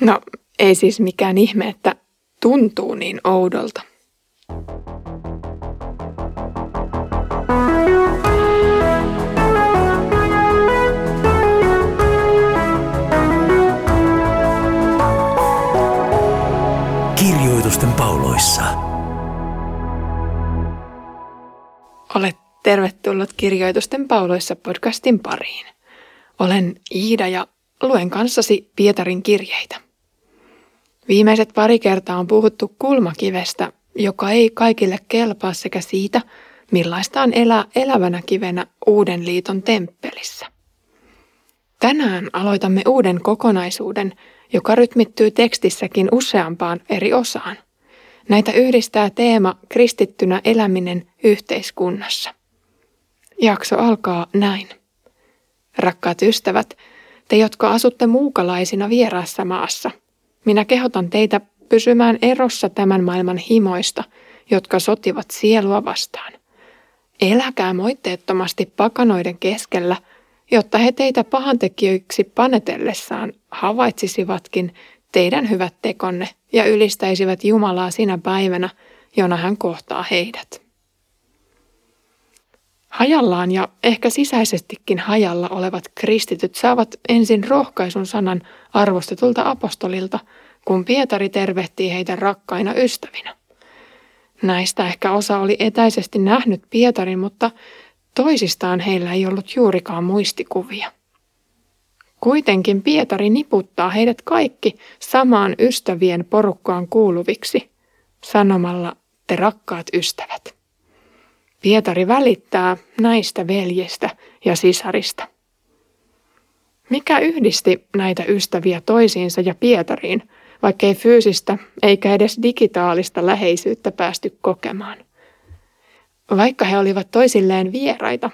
No, ei siis mikään ihme, että tuntuu niin oudolta. Kirjoitusten pauloissa. Olet tervetullut Kirjoitusten pauloissa podcastin pariin. Olen Iida ja luen kanssasi Pietarin kirjeitä. Viimeiset pari kertaa on puhuttu kulmakivestä, joka ei kaikille kelpaa sekä siitä, millaista on elää elävänä kivenä Uuden liiton temppelissä. Tänään aloitamme uuden kokonaisuuden, joka rytmittyy tekstissäkin useampaan eri osaan. Näitä yhdistää teema kristittynä eläminen yhteiskunnassa. Jakso alkaa näin. Rakkaat ystävät, te jotka asutte muukalaisina vieraassa maassa, minä kehotan teitä pysymään erossa tämän maailman himoista, jotka sotivat sielua vastaan. Eläkää moitteettomasti pakanoiden keskellä, jotta he teitä pahantekijöiksi panetellessaan havaitsisivatkin teidän hyvät tekonne ja ylistäisivät Jumalaa sinä päivänä, jona hän kohtaa heidät. Hajallaan ja ehkä sisäisestikin hajalla olevat kristityt saavat ensin rohkaisun sanan arvostetulta apostolilta, kun Pietari tervehtii heitä rakkaina ystävinä. Näistä ehkä osa oli etäisesti nähnyt Pietarin, mutta toisistaan heillä ei ollut juurikaan muistikuvia. Kuitenkin Pietari niputtaa heidät kaikki samaan ystävien porukkaan kuuluviksi, sanomalla te rakkaat ystävät. Pietari välittää näistä veljestä ja sisarista. Mikä yhdisti näitä ystäviä toisiinsa ja Pietariin, vaikkei fyysistä eikä edes digitaalista läheisyyttä päästy kokemaan? Vaikka he olivat toisilleen vieraita,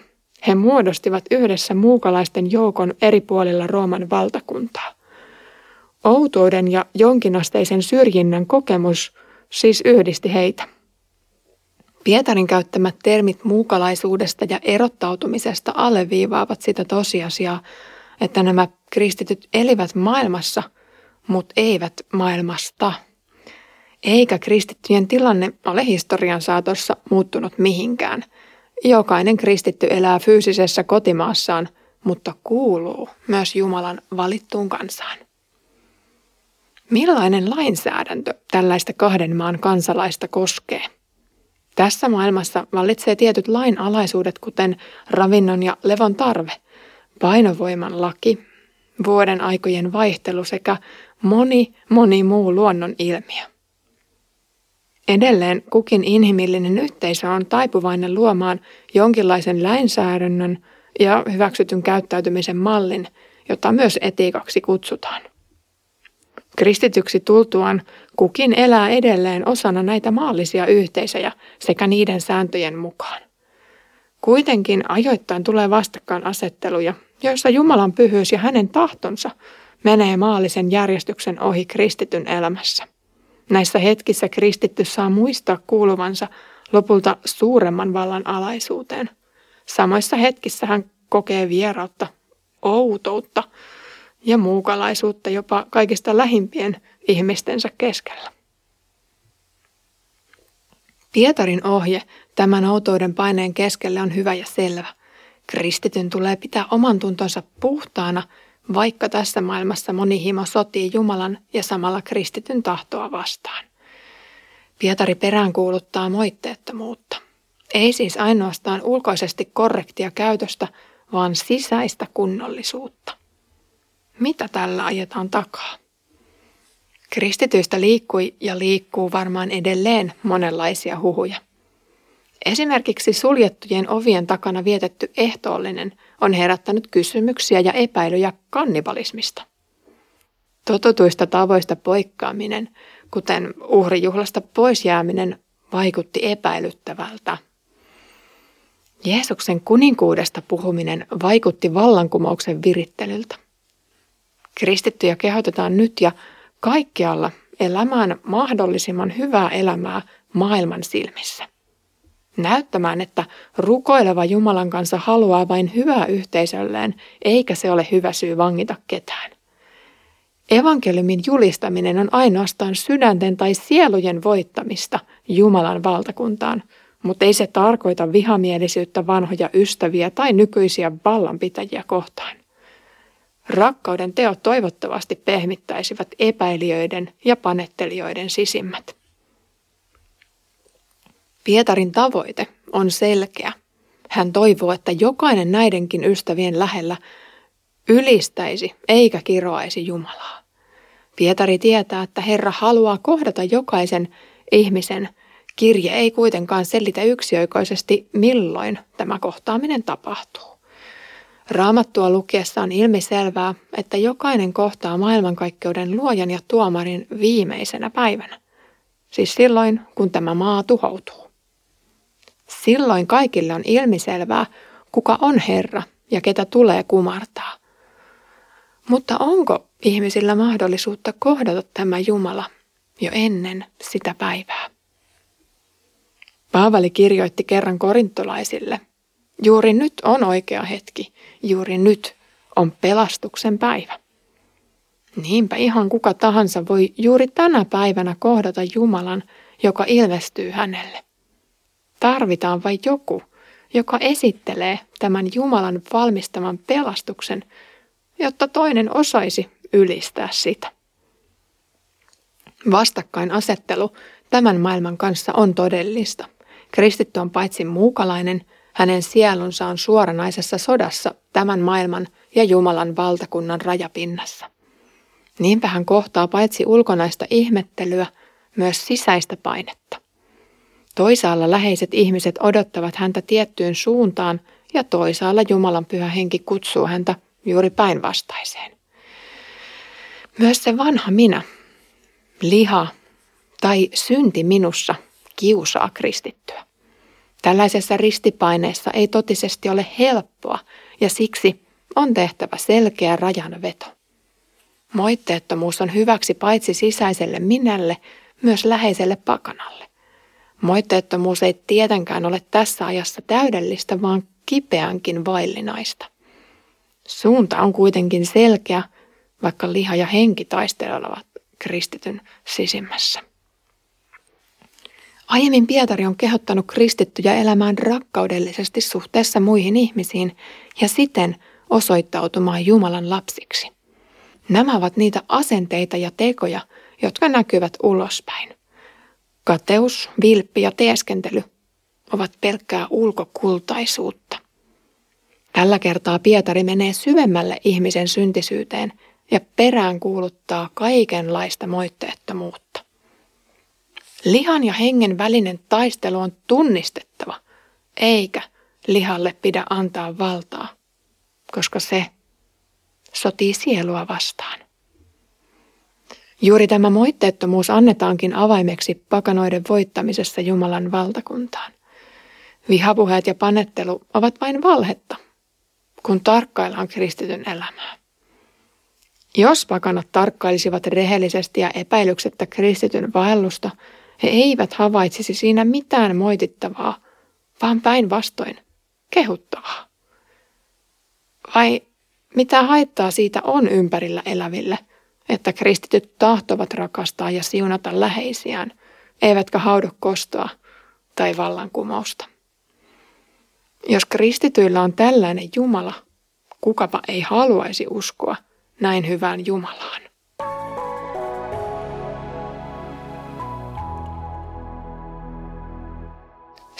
he muodostivat yhdessä muukalaisten joukon eri puolilla Rooman valtakuntaa. Outouden ja jonkinasteisen syrjinnän kokemus siis yhdisti heitä. Pietarin käyttämät termit muukalaisuudesta ja erottautumisesta alleviivaavat sitä tosiasiaa, että nämä kristityt elivät maailmassa, mutta eivät maailmasta. Eikä kristittyjen tilanne ole historian saatossa muuttunut mihinkään. Jokainen kristitty elää fyysisessä kotimaassaan, mutta kuuluu myös Jumalan valittuun kansaan. Millainen lainsäädäntö tällaista kahden maan kansalaista koskee? Tässä maailmassa vallitsee tietyt lainalaisuudet, kuten ravinnon ja levon tarve, painovoiman laki, vuoden aikojen vaihtelu sekä moni, moni muu luonnon ilmiö. Edelleen kukin inhimillinen yhteisö on taipuvainen luomaan jonkinlaisen lainsäädännön ja hyväksytyn käyttäytymisen mallin, jota myös etiikaksi kutsutaan. Kristityksi tultuaan kukin elää edelleen osana näitä maallisia yhteisöjä sekä niiden sääntöjen mukaan. Kuitenkin ajoittain tulee vastakkainasetteluja, joissa Jumalan pyhyys ja hänen tahtonsa menee maallisen järjestyksen ohi kristityn elämässä. Näissä hetkissä kristitty saa muistaa kuuluvansa lopulta suuremman vallan alaisuuteen. Samoissa hetkissä hän kokee vierautta, outoutta ja muukalaisuutta jopa kaikista lähimpien ihmistensä keskellä. Pietarin ohje tämän outouden paineen keskelle on hyvä ja selvä. Kristityn tulee pitää oman tuntonsa puhtaana, vaikka tässä maailmassa moni himo sotii Jumalan ja samalla kristityn tahtoa vastaan. Pietari peräänkuuluttaa moitteettomuutta. Ei siis ainoastaan ulkoisesti korrektia käytöstä, vaan sisäistä kunnollisuutta. Mitä tällä ajetaan takaa? Kristityistä liikkui ja liikkuu varmaan edelleen monenlaisia huhuja. Esimerkiksi suljettujen ovien takana vietetty ehtoollinen on herättänyt kysymyksiä ja epäilyjä kannibalismista. Totutuista tavoista poikkaaminen, kuten uhrijuhlasta poisjääminen, vaikutti epäilyttävältä. Jeesuksen kuninkuudesta puhuminen vaikutti vallankumouksen virittelyltä. Kristittyjä kehotetaan nyt ja kaikkialla elämään mahdollisimman hyvää elämää maailman silmissä. Näyttämään, että rukoileva Jumalan kanssa haluaa vain hyvää yhteisölleen, eikä se ole hyvä syy vangita ketään. Evankeliumin julistaminen on ainoastaan sydänten tai sielujen voittamista Jumalan valtakuntaan, mutta ei se tarkoita vihamielisyyttä vanhoja ystäviä tai nykyisiä vallanpitäjiä kohtaan. Rakkauden teot toivottavasti pehmittäisivät epäilijöiden ja panettelijoiden sisimmät. Pietarin tavoite on selkeä. Hän toivoo, että jokainen näidenkin ystävien lähellä ylistäisi eikä kiroaisi Jumalaa. Pietari tietää, että Herra haluaa kohdata jokaisen ihmisen. Kirje ei kuitenkaan selitä yksioikoisesti, milloin tämä kohtaaminen tapahtuu. Raamattua lukiessa on ilmiselvää, että jokainen kohtaa maailmankaikkeuden luojan ja tuomarin viimeisenä päivänä. Siis silloin, kun tämä maa tuhoutuu. Silloin kaikille on ilmiselvää, kuka on Herra ja ketä tulee kumartaa. Mutta onko ihmisillä mahdollisuutta kohdata tämä Jumala jo ennen sitä päivää? Paavali kirjoitti kerran korintolaisille, juuri nyt on oikea hetki, juuri nyt on pelastuksen päivä. Niinpä ihan kuka tahansa voi juuri tänä päivänä kohdata Jumalan, joka ilmestyy hänelle. Tarvitaan vain joku, joka esittelee tämän Jumalan valmistaman pelastuksen, jotta toinen osaisi ylistää sitä. Vastakkainasettelu tämän maailman kanssa on todellista. Kristitty on paitsi muukalainen, hänen sielunsa on suoranaisessa sodassa tämän maailman ja Jumalan valtakunnan rajapinnassa. Niinpä hän kohtaa paitsi ulkonaista ihmettelyä, myös sisäistä painetta. Toisaalla läheiset ihmiset odottavat häntä tiettyyn suuntaan ja toisaalla Jumalan pyhä henki kutsuu häntä juuri päinvastaiseen. Myös se vanha minä, liha tai synti minussa kiusaa kristittyä. Tällaisessa ristipaineessa ei totisesti ole helppoa ja siksi on tehtävä selkeä rajanveto. Moitteettomuus on hyväksi paitsi sisäiselle minälle, myös läheiselle pakanalle. Moitteettomuus ei tietenkään ole tässä ajassa täydellistä, vaan kipeänkin vaillinaista. Suunta on kuitenkin selkeä, vaikka liha ja henki taistelevat kristityn sisimmässä. Aiemmin Pietari on kehottanut kristittyjä elämään rakkaudellisesti suhteessa muihin ihmisiin ja siten osoittautumaan Jumalan lapsiksi. Nämä ovat niitä asenteita ja tekoja, jotka näkyvät ulospäin. Kateus, vilppi ja teeskentely ovat pelkkää ulkokultaisuutta. Tällä kertaa Pietari menee syvemmälle ihmisen syntisyyteen ja perään kuuluttaa kaikenlaista moitteettomuutta. Lihan ja hengen välinen taistelu on tunnistettava, eikä lihalle pidä antaa valtaa, koska se sotii sielua vastaan. Juuri tämä moitteettomuus annetaankin avaimeksi pakanoiden voittamisessa Jumalan valtakuntaan. Vihapuheet ja panettelu ovat vain valhetta, kun tarkkaillaan kristityn elämää. Jos pakanat tarkkailisivat rehellisesti ja epäilyksettä kristityn vaellusta, he eivät havaitsisi siinä mitään moitittavaa, vaan päinvastoin kehuttavaa. Vai mitä haittaa siitä on ympärillä eläville, että kristityt tahtovat rakastaa ja siunata läheisiään, eivätkä haudu kostoa tai vallankumousta? Jos kristityillä on tällainen Jumala, kukapa ei haluaisi uskoa näin hyvään Jumalaan.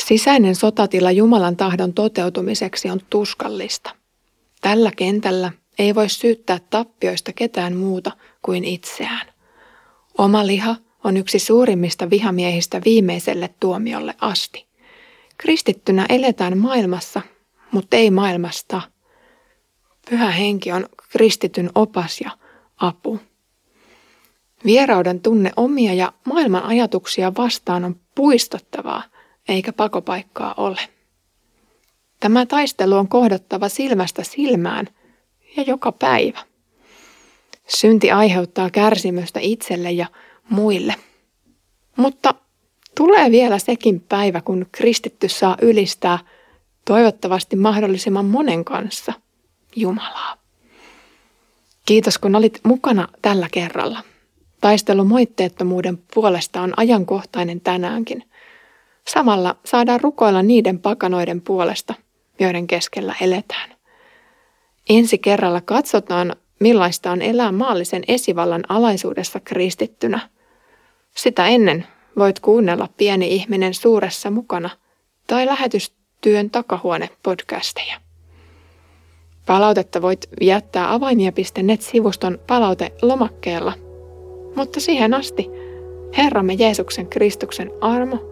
Sisäinen sotatila Jumalan tahdon toteutumiseksi on tuskallista. Tällä kentällä ei voi syyttää tappioista ketään muuta kuin itseään. Oma liha on yksi suurimmista vihamiehistä viimeiselle tuomiolle asti. Kristittynä eletään maailmassa, mutta ei maailmasta. Pyhä henki on kristityn opas ja apu. Vierauden tunne omia ja maailman ajatuksia vastaan on puistottavaa, eikä pakopaikkaa ole. Tämä taistelu on kohdattava silmästä silmään ja joka päivä. Synti aiheuttaa kärsimystä itselle ja muille. Mutta tulee vielä sekin päivä, kun kristitty saa ylistää toivottavasti mahdollisimman monen kanssa Jumalaa. Kiitos kun olit mukana tällä kerralla. Taistelu moitteettomuuden puolesta on ajankohtainen tänäänkin. Samalla saadaan rukoilla niiden pakanoiden puolesta, joiden keskellä eletään. Ensi kerralla katsotaan, millaista on elää maallisen esivallan alaisuudessa kristittynä. Sitä ennen voit kuunnella Pieni ihminen suuressa mukana tai lähetystyön takahuone podcasteja. Palautetta voit jättää avainia.net-sivuston palautelomakkeella. Mutta siihen asti Herramme Jeesuksen Kristuksen armo,